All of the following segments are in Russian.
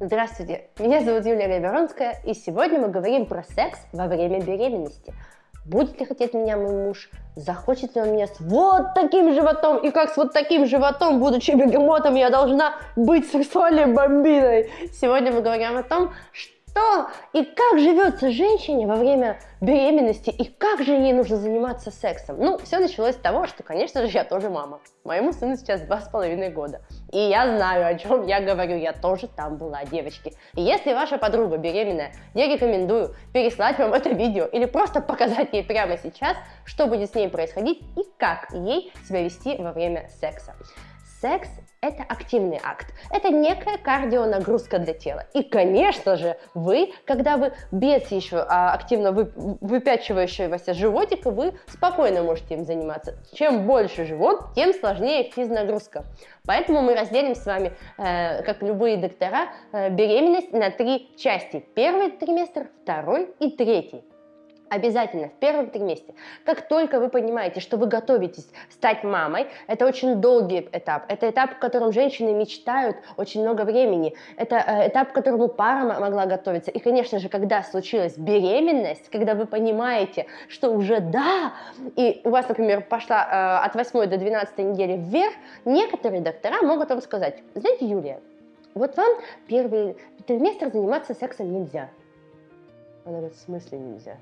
Здравствуйте, меня зовут Юлия Реверонская, и сегодня мы говорим про секс во время беременности. Будет ли хотеть меня мой муж? Захочет ли он меня с вот таким животом? И как с вот таким животом, будучи бегемотом, я должна быть сексуальной бомбиной? Сегодня мы говорим о том, что что и как живется женщине во время беременности и как же ей нужно заниматься сексом. Ну, все началось с того, что, конечно же, я тоже мама. Моему сыну сейчас два с половиной года. И я знаю, о чем я говорю. Я тоже там была, девочки. И если ваша подруга беременная, я рекомендую переслать вам это видео или просто показать ей прямо сейчас, что будет с ней происходить и как ей себя вести во время секса. Секс – это активный акт, это некая кардионагрузка для тела. И, конечно же, вы, когда вы без еще а, активно вы, выпячивающегося животика, вы спокойно можете им заниматься. Чем больше живот, тем сложнее физнагрузка. Поэтому мы разделим с вами, э, как любые доктора, э, беременность на три части. Первый триместр, второй и третий. Обязательно в первом триместре. Как только вы понимаете, что вы готовитесь стать мамой, это очень долгий этап. Это этап, в котором женщины мечтают очень много времени. Это э, этап, к которому пара могла готовиться. И, конечно же, когда случилась беременность, когда вы понимаете, что уже да, и у вас, например, пошла э, от 8 до 12 недели вверх, некоторые доктора могут вам сказать, знаете, Юлия, вот вам первый триместр заниматься сексом нельзя. Она говорит, в смысле нельзя?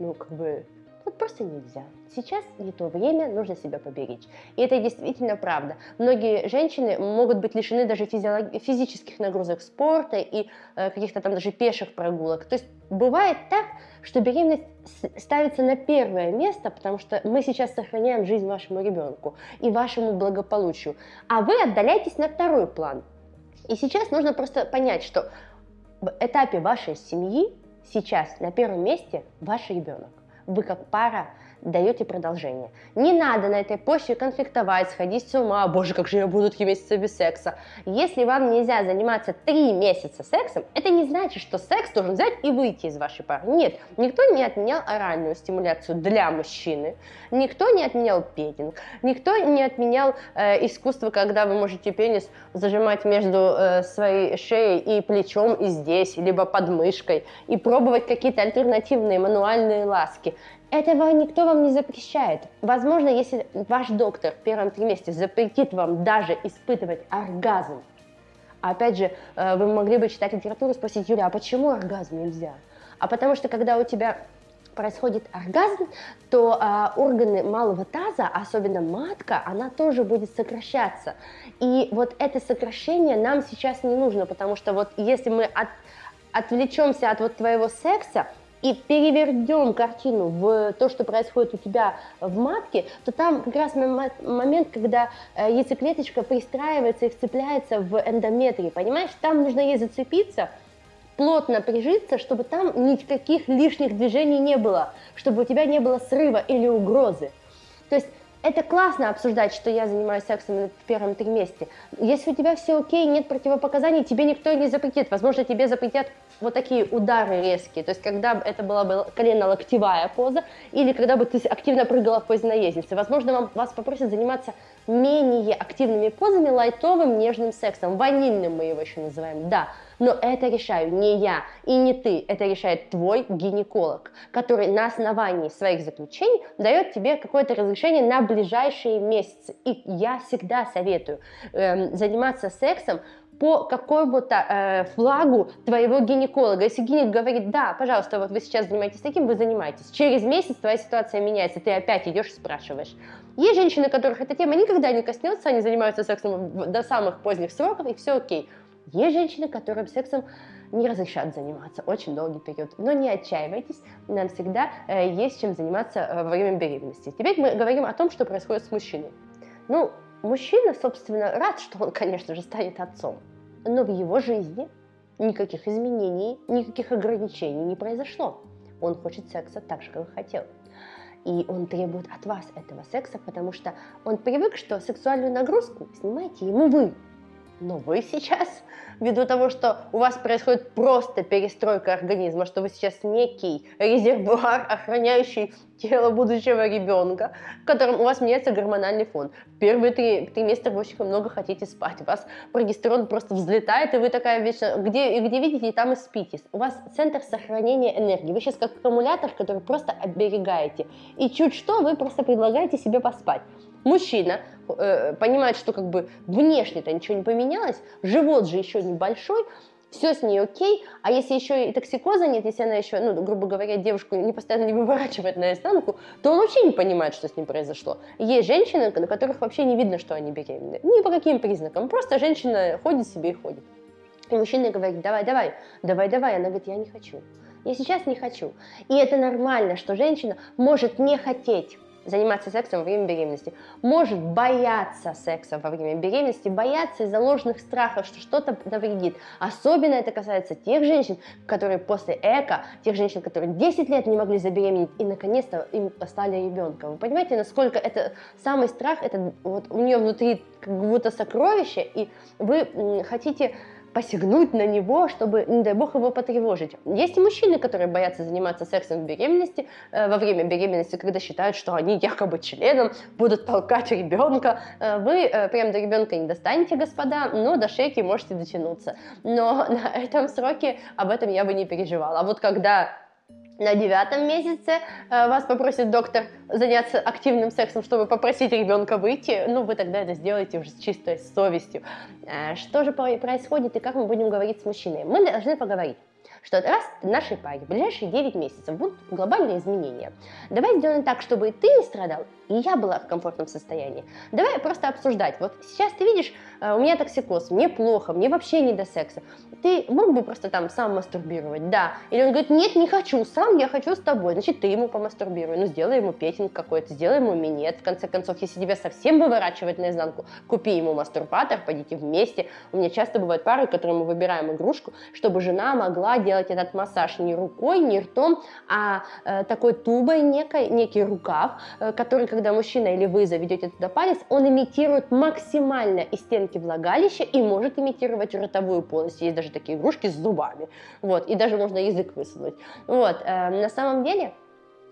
Ну, как бы, вот просто нельзя. Сейчас не то время, нужно себя поберечь. И это действительно правда. Многие женщины могут быть лишены даже физиолог... физических нагрузок спорта и э, каких-то там даже пеших прогулок. То есть бывает так, что беременность ставится на первое место, потому что мы сейчас сохраняем жизнь вашему ребенку и вашему благополучию, а вы отдаляетесь на второй план. И сейчас нужно просто понять, что в этапе вашей семьи сейчас на первом месте ваш ребенок. Вы как пара даете продолжение. Не надо на этой почве конфликтовать, сходить с ума, боже, как же я буду три месяца без секса. Если вам нельзя заниматься три месяца сексом, это не значит, что секс должен взять и выйти из вашей пары. Нет, никто не отменял оральную стимуляцию для мужчины, никто не отменял петинг, никто не отменял э, искусство, когда вы можете пенис зажимать между э, своей шеей и плечом и здесь, либо под мышкой, и пробовать какие-то альтернативные мануальные ласки. Этого никто вам не запрещает. Возможно, если ваш доктор в первом триместре запретит вам даже испытывать оргазм, опять же, э, вы могли бы читать литературу и спросить, Юля, а почему оргазм нельзя? А потому что, когда у тебя происходит оргазм, то а, органы малого таза, особенно матка, она тоже будет сокращаться. И вот это сокращение нам сейчас не нужно, потому что вот если мы от, отвлечемся от вот твоего секса, и перевернем картину в то, что происходит у тебя в матке, то там как раз момент, когда э, яйцеклеточка пристраивается и вцепляется в эндометрии, понимаешь? Там нужно ей зацепиться, плотно прижиться, чтобы там никаких лишних движений не было, чтобы у тебя не было срыва или угрозы. То есть это классно обсуждать, что я занимаюсь сексом в первом триместре. Если у тебя все окей, нет противопоказаний, тебе никто не запретит. Возможно, тебе запретят вот такие удары резкие. То есть, когда это была бы колено-локтевая поза, или когда бы ты активно прыгала в позе наездницы. Возможно, вам, вас попросят заниматься менее активными позами, лайтовым, нежным сексом. Ванильным мы его еще называем, да. Но это решаю не я и не ты, это решает твой гинеколог, который на основании своих заключений дает тебе какое-то разрешение на ближайшие месяцы. И я всегда советую э, заниматься сексом по какому-то э, флагу твоего гинеколога. Если гинек говорит, да, пожалуйста, вот вы сейчас занимаетесь таким, вы занимаетесь. Через месяц твоя ситуация меняется, ты опять идешь и спрашиваешь. Есть женщины, которых эта тема никогда не коснется, они занимаются сексом до самых поздних сроков, и все окей. Есть женщины, которым сексом не разрешат заниматься очень долгий период. Но не отчаивайтесь, нам всегда э, есть чем заниматься э, во время беременности. Теперь мы говорим о том, что происходит с мужчиной. Ну, мужчина, собственно, рад, что он, конечно же, станет отцом. Но в его жизни никаких изменений, никаких ограничений не произошло. Он хочет секса так же, как хотел. И он требует от вас этого секса, потому что он привык, что сексуальную нагрузку снимаете ему вы, Но вы сейчас, ввиду того, что у вас происходит просто перестройка организма, что вы сейчас некий резервуар, охраняющий тело будущего ребенка, в котором у вас меняется гормональный фон. Первые три триместра вы очень много хотите спать, у вас прогестерон просто взлетает, и вы такая вечно, где, где видите, там и спите. У вас центр сохранения энергии. Вы сейчас как аккумулятор, который просто оберегаете. И чуть что, вы просто предлагаете себе поспать. Мужчина э, понимает, что как бы внешне-то ничего не поменялось, живот же еще небольшой, все с ней окей, а если еще и токсикоза нет, если она еще, ну, грубо говоря, девушку не постоянно не выворачивает на изнанку, то он вообще не понимает, что с ним произошло. Есть женщины, на которых вообще не видно, что они беременны. Ни по каким признакам. Просто женщина ходит себе и ходит. И мужчина говорит, давай, давай, давай, давай. Она говорит, я не хочу. Я сейчас не хочу. И это нормально, что женщина может не хотеть заниматься сексом во время беременности, может бояться секса во время беременности, бояться из-за ложных страхов, что что-то навредит. Особенно это касается тех женщин, которые после эко, тех женщин, которые 10 лет не могли забеременеть и наконец-то им послали ребенка. Вы понимаете, насколько это самый страх, это вот у нее внутри как будто сокровище, и вы хотите посягнуть на него, чтобы, не дай бог, его потревожить. Есть и мужчины, которые боятся заниматься сексом в беременности, э, во время беременности, когда считают, что они якобы членом будут толкать ребенка. Э, вы э, прям до ребенка не достанете, господа, но до шейки можете дотянуться. Но на этом сроке об этом я бы не переживала. А вот когда на девятом месяце э, вас попросит доктор заняться активным сексом, чтобы попросить ребенка выйти, ну, вы тогда это сделаете уже с чистой совестью. Э, что же происходит и как мы будем говорить с мужчиной? Мы должны поговорить что раз в нашей паре в ближайшие 9 месяцев будут глобальные изменения. Давай сделаем так, чтобы и ты не страдал, и я была в комфортном состоянии. Давай просто обсуждать. Вот сейчас ты видишь, э, у меня токсикоз, мне плохо, мне вообще не до секса. Ты мог бы просто там сам мастурбировать? Да. Или он говорит, нет, не хочу, сам я хочу с тобой. Значит, ты ему помастурбируй. Ну, сделай ему петинг какой-то, сделай ему минет. В конце концов, если тебя совсем выворачивать наизнанку, купи ему мастурбатор, пойдите вместе. У меня часто бывают пары, которые мы выбираем игрушку, чтобы жена могла делать этот массаж не рукой, не ртом, а э, такой тубой некой, некий рукав, э, который, когда мужчина или вы заведете туда палец, он имитирует максимально и стенки влагалища и может имитировать ротовую полость. Есть даже такие игрушки с зубами. Вот, и даже можно язык высунуть. Вот, э, на самом деле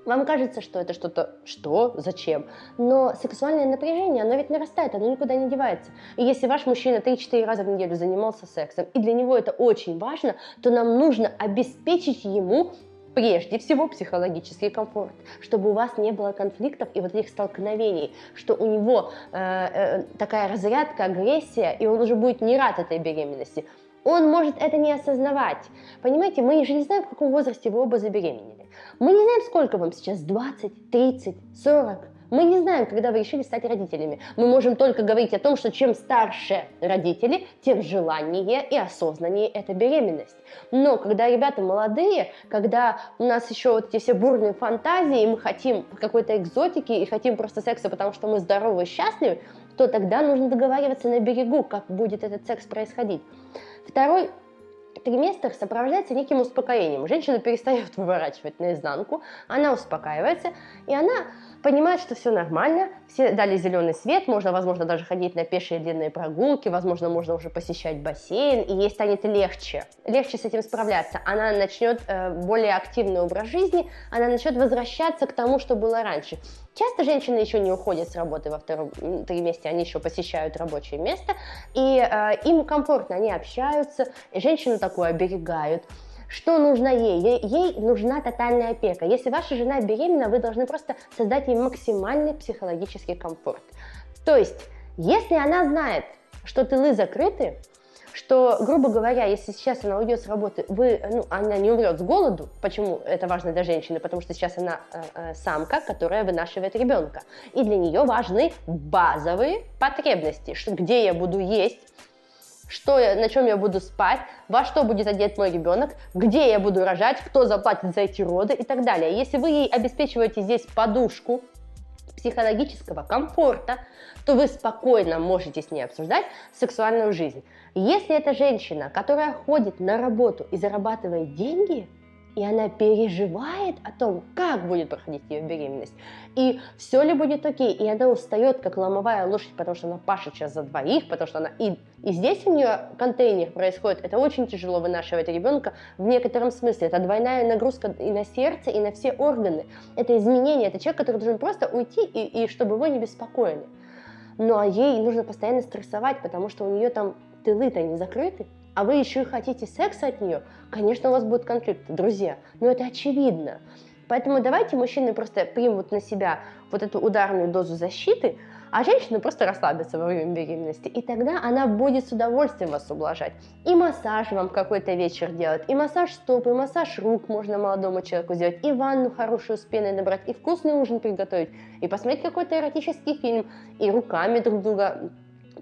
вам кажется, что это что-то, что, зачем? Но сексуальное напряжение, оно ведь нарастает, оно никуда не девается. И если ваш мужчина 3-4 раза в неделю занимался сексом, и для него это очень важно, то нам нужно обеспечить ему прежде всего психологический комфорт, чтобы у вас не было конфликтов и вот этих столкновений, что у него э, э, такая разрядка, агрессия, и он уже будет не рад этой беременности. Он может это не осознавать. Понимаете, мы же не знаем, в каком возрасте вы оба забеременели. Мы не знаем, сколько вам сейчас, 20, 30, 40. Мы не знаем, когда вы решили стать родителями. Мы можем только говорить о том, что чем старше родители, тем желаннее и осознаннее эта беременность. Но когда ребята молодые, когда у нас еще вот эти все бурные фантазии, и мы хотим какой-то экзотики и хотим просто секса, потому что мы здоровы и счастливы, то тогда нужно договариваться на берегу, как будет этот секс происходить. Второй триместр сопровождается неким успокоением. Женщина перестает выворачивать наизнанку, она успокаивается, и она понимает, что все нормально, все дали зеленый свет, можно, возможно, даже ходить на пешие длинные прогулки, возможно, можно уже посещать бассейн, и ей станет легче, легче с этим справляться. Она начнет э, более активный образ жизни, она начнет возвращаться к тому, что было раньше. Часто женщины еще не уходят с работы во втором триместре, они еще посещают рабочее место, и э, им комфортно, они общаются, женщину такую оберегают. Что нужно ей? ей? Ей нужна тотальная опека. Если ваша жена беременна, вы должны просто создать ей максимальный психологический комфорт. То есть, если она знает, что тылы закрыты, что, грубо говоря, если сейчас она уйдет с работы, вы, ну, она не умрет с голоду, почему это важно для женщины, потому что сейчас она э, э, самка, которая вынашивает ребенка, и для нее важны базовые потребности, что, где я буду есть, что я, на чем я буду спать, во что будет одет мой ребенок, где я буду рожать, кто заплатит за эти роды и так далее. Если вы ей обеспечиваете здесь подушку психологического комфорта, то вы спокойно можете с ней обсуждать сексуальную жизнь. Если это женщина, которая ходит на работу и зарабатывает деньги, и она переживает о том, как будет проходить ее беременность, и все ли будет окей, и она устает, как ломовая лошадь, потому что она пашет сейчас за двоих, потому что она и, и здесь у нее контейнер происходит, это очень тяжело вынашивать ребенка в некотором смысле, это двойная нагрузка и на сердце, и на все органы, это изменение, это человек, который должен просто уйти, и, и чтобы его не беспокоили. Ну а ей нужно постоянно стрессовать, потому что у нее там тылы-то не закрыты, а вы еще и хотите секса от нее, конечно, у вас будет конфликт, друзья. Но это очевидно. Поэтому давайте мужчины просто примут на себя вот эту ударную дозу защиты, а женщина просто расслабится во время беременности. И тогда она будет с удовольствием вас ублажать. И массаж вам какой-то вечер делать, и массаж стоп, и массаж рук можно молодому человеку сделать, и ванну хорошую с пеной набрать, и вкусный ужин приготовить, и посмотреть какой-то эротический фильм, и руками друг друга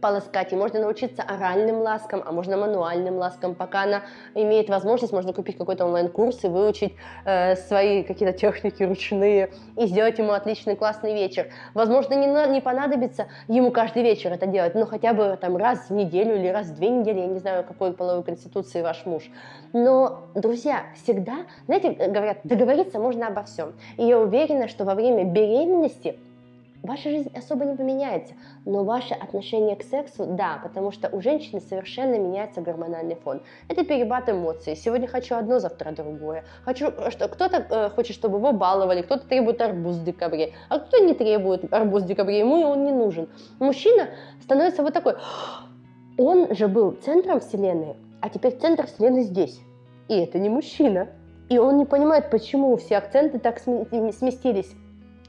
полоскать, и можно научиться оральным ласкам, а можно мануальным ласкам. Пока она имеет возможность, можно купить какой-то онлайн-курс и выучить э, свои какие-то техники ручные и сделать ему отличный классный вечер. Возможно, не, не понадобится ему каждый вечер это делать, но хотя бы там раз в неделю или раз в две недели, я не знаю, какой половой конституции ваш муж. Но, друзья, всегда, знаете, говорят, договориться можно обо всем. И я уверена, что во время беременности ваша жизнь особо не поменяется, но ваше отношение к сексу, да, потому что у женщины совершенно меняется гормональный фон. Это перебат эмоций. Сегодня хочу одно, завтра другое. Хочу, что кто-то э, хочет, чтобы его баловали, кто-то требует арбуз в декабре, а кто не требует арбуз в декабре, ему он не нужен. Мужчина становится вот такой, он же был центром вселенной, а теперь центр вселенной здесь. И это не мужчина. И он не понимает, почему все акценты так сместились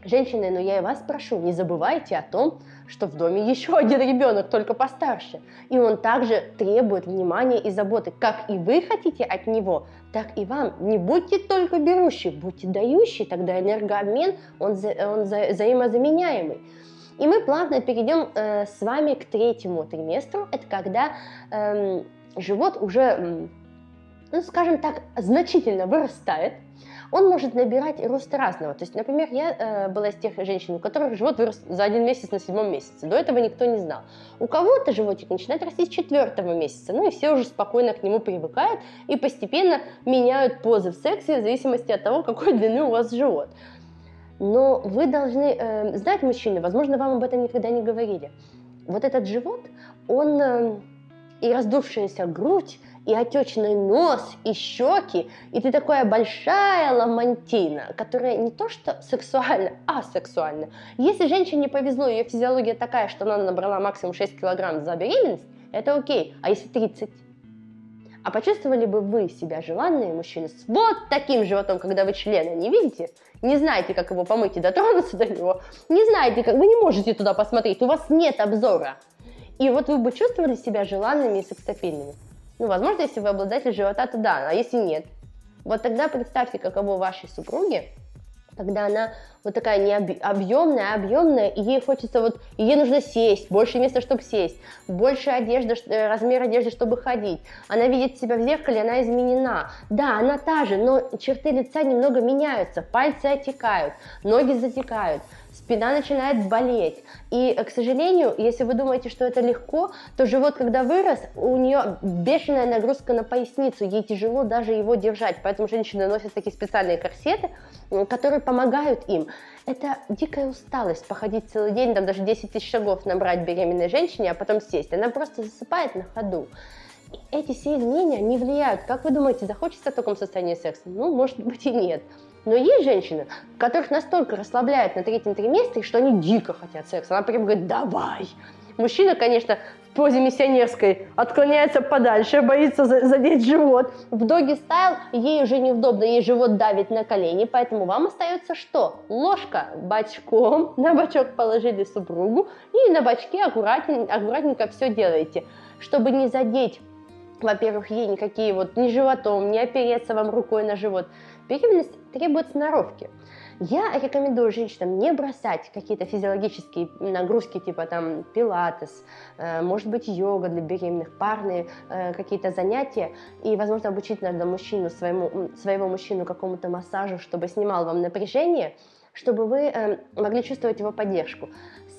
Женщины, но я и вас прошу, не забывайте о том, что в доме еще один ребенок, только постарше. И он также требует внимания и заботы. Как и вы хотите от него, так и вам. Не будьте только берущие, будьте дающие, тогда энергообмен, он, за, он за, взаимозаменяемый. И мы плавно перейдем э, с вами к третьему триместру. Это когда э, живот уже, ну, скажем так, значительно вырастает он может набирать рост разного. То есть, например, я э, была из тех женщин, у которых живот вырос за один месяц на седьмом месяце. До этого никто не знал. У кого-то животик начинает расти с четвертого месяца, ну и все уже спокойно к нему привыкают и постепенно меняют позы в сексе в зависимости от того, какой длины у вас живот. Но вы должны э, знать, мужчины, возможно, вам об этом никогда не говорили. Вот этот живот, он э, и раздувшаяся грудь, и отечный нос, и щеки, и ты такая большая ламантина, которая не то что сексуальна, а сексуальна. Если женщине повезло, ее физиология такая, что она набрала максимум 6 килограмм за беременность, это окей. А если 30? А почувствовали бы вы себя желанные мужчины с вот таким животом, когда вы члена не видите, не знаете, как его помыть и дотронуться до него, не знаете, как вы не можете туда посмотреть, у вас нет обзора. И вот вы бы чувствовали себя желанными и сексапильными. Ну, возможно, если вы обладатель живота, то да, а если нет. Вот тогда представьте, каково вашей супруге, когда она вот такая не объемная, объемная, и ей хочется вот, ей нужно сесть, больше места, чтобы сесть, больше одежды, э, размер одежды, чтобы ходить. Она видит себя в зеркале, она изменена. Да, она та же, но черты лица немного меняются, пальцы отекают, ноги затекают спина начинает болеть. И, к сожалению, если вы думаете, что это легко, то живот, когда вырос, у нее бешеная нагрузка на поясницу, ей тяжело даже его держать. Поэтому женщины носят такие специальные корсеты, которые помогают им. Это дикая усталость, походить целый день, там даже 10 тысяч шагов набрать беременной женщине, а потом сесть. Она просто засыпает на ходу. Эти все изменения не влияют. Как вы думаете, захочется в таком состоянии секса? Ну, может быть и нет. Но есть женщины, которых настолько расслабляют на третьем триместре, что они дико хотят секса. Она прям говорит, давай. Мужчина, конечно, в позе миссионерской отклоняется подальше, боится задеть живот. В доги стайл ей уже неудобно, ей живот давит на колени, поэтому вам остается что? Ложка бочком, на бочок положили супругу и на бочке аккуратненько, аккуратненько все делаете, чтобы не задеть во-первых, ей никакие вот ни животом, не опереться вам рукой на живот. Беременность требует сноровки. Я рекомендую женщинам не бросать какие-то физиологические нагрузки, типа там пилатес, э, может быть йога для беременных, парные э, какие-то занятия, и, возможно, обучить надо мужчину, своему, своего мужчину какому-то массажу, чтобы снимал вам напряжение, чтобы вы э, могли чувствовать его поддержку.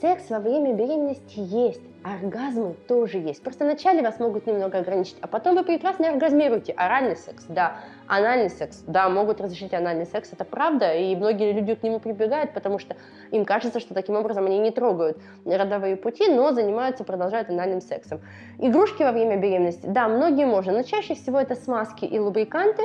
Секс во время беременности есть, оргазмы тоже есть. Просто вначале вас могут немного ограничить, а потом вы прекрасно оргазмируете. Оральный секс, да. Анальный секс, да, могут разрешить анальный секс, это правда, и многие люди к нему прибегают, потому что им кажется, что таким образом они не трогают родовые пути, но занимаются, продолжают анальным сексом. Игрушки во время беременности, да, многие можно, но чаще всего это смазки и лубриканты,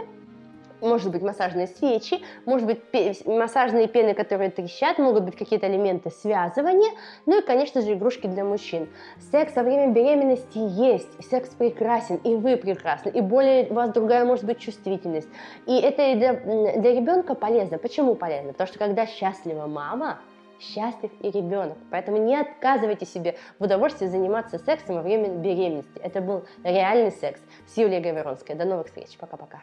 может быть массажные свечи, может быть массажные пены, которые трещат, могут быть какие-то элементы связывания, ну и, конечно же, игрушки для мужчин. Секс во время беременности есть, секс прекрасен, и вы прекрасны, и более у вас другая может быть чувствительность. И это для, для ребенка полезно. Почему полезно? Потому что когда счастлива мама, счастлив и ребенок. Поэтому не отказывайте себе в удовольствии заниматься сексом во время беременности. Это был реальный секс с Юлией Гаверонской. До новых встреч. Пока-пока.